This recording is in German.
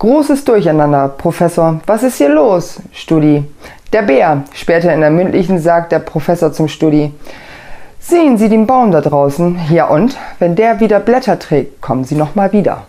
Großes Durcheinander, Professor. Was ist hier los? Studi. Der Bär. Später in der mündlichen sagt der Professor zum Studi. Sehen Sie den Baum da draußen? Ja und? Wenn der wieder Blätter trägt, kommen Sie nochmal wieder.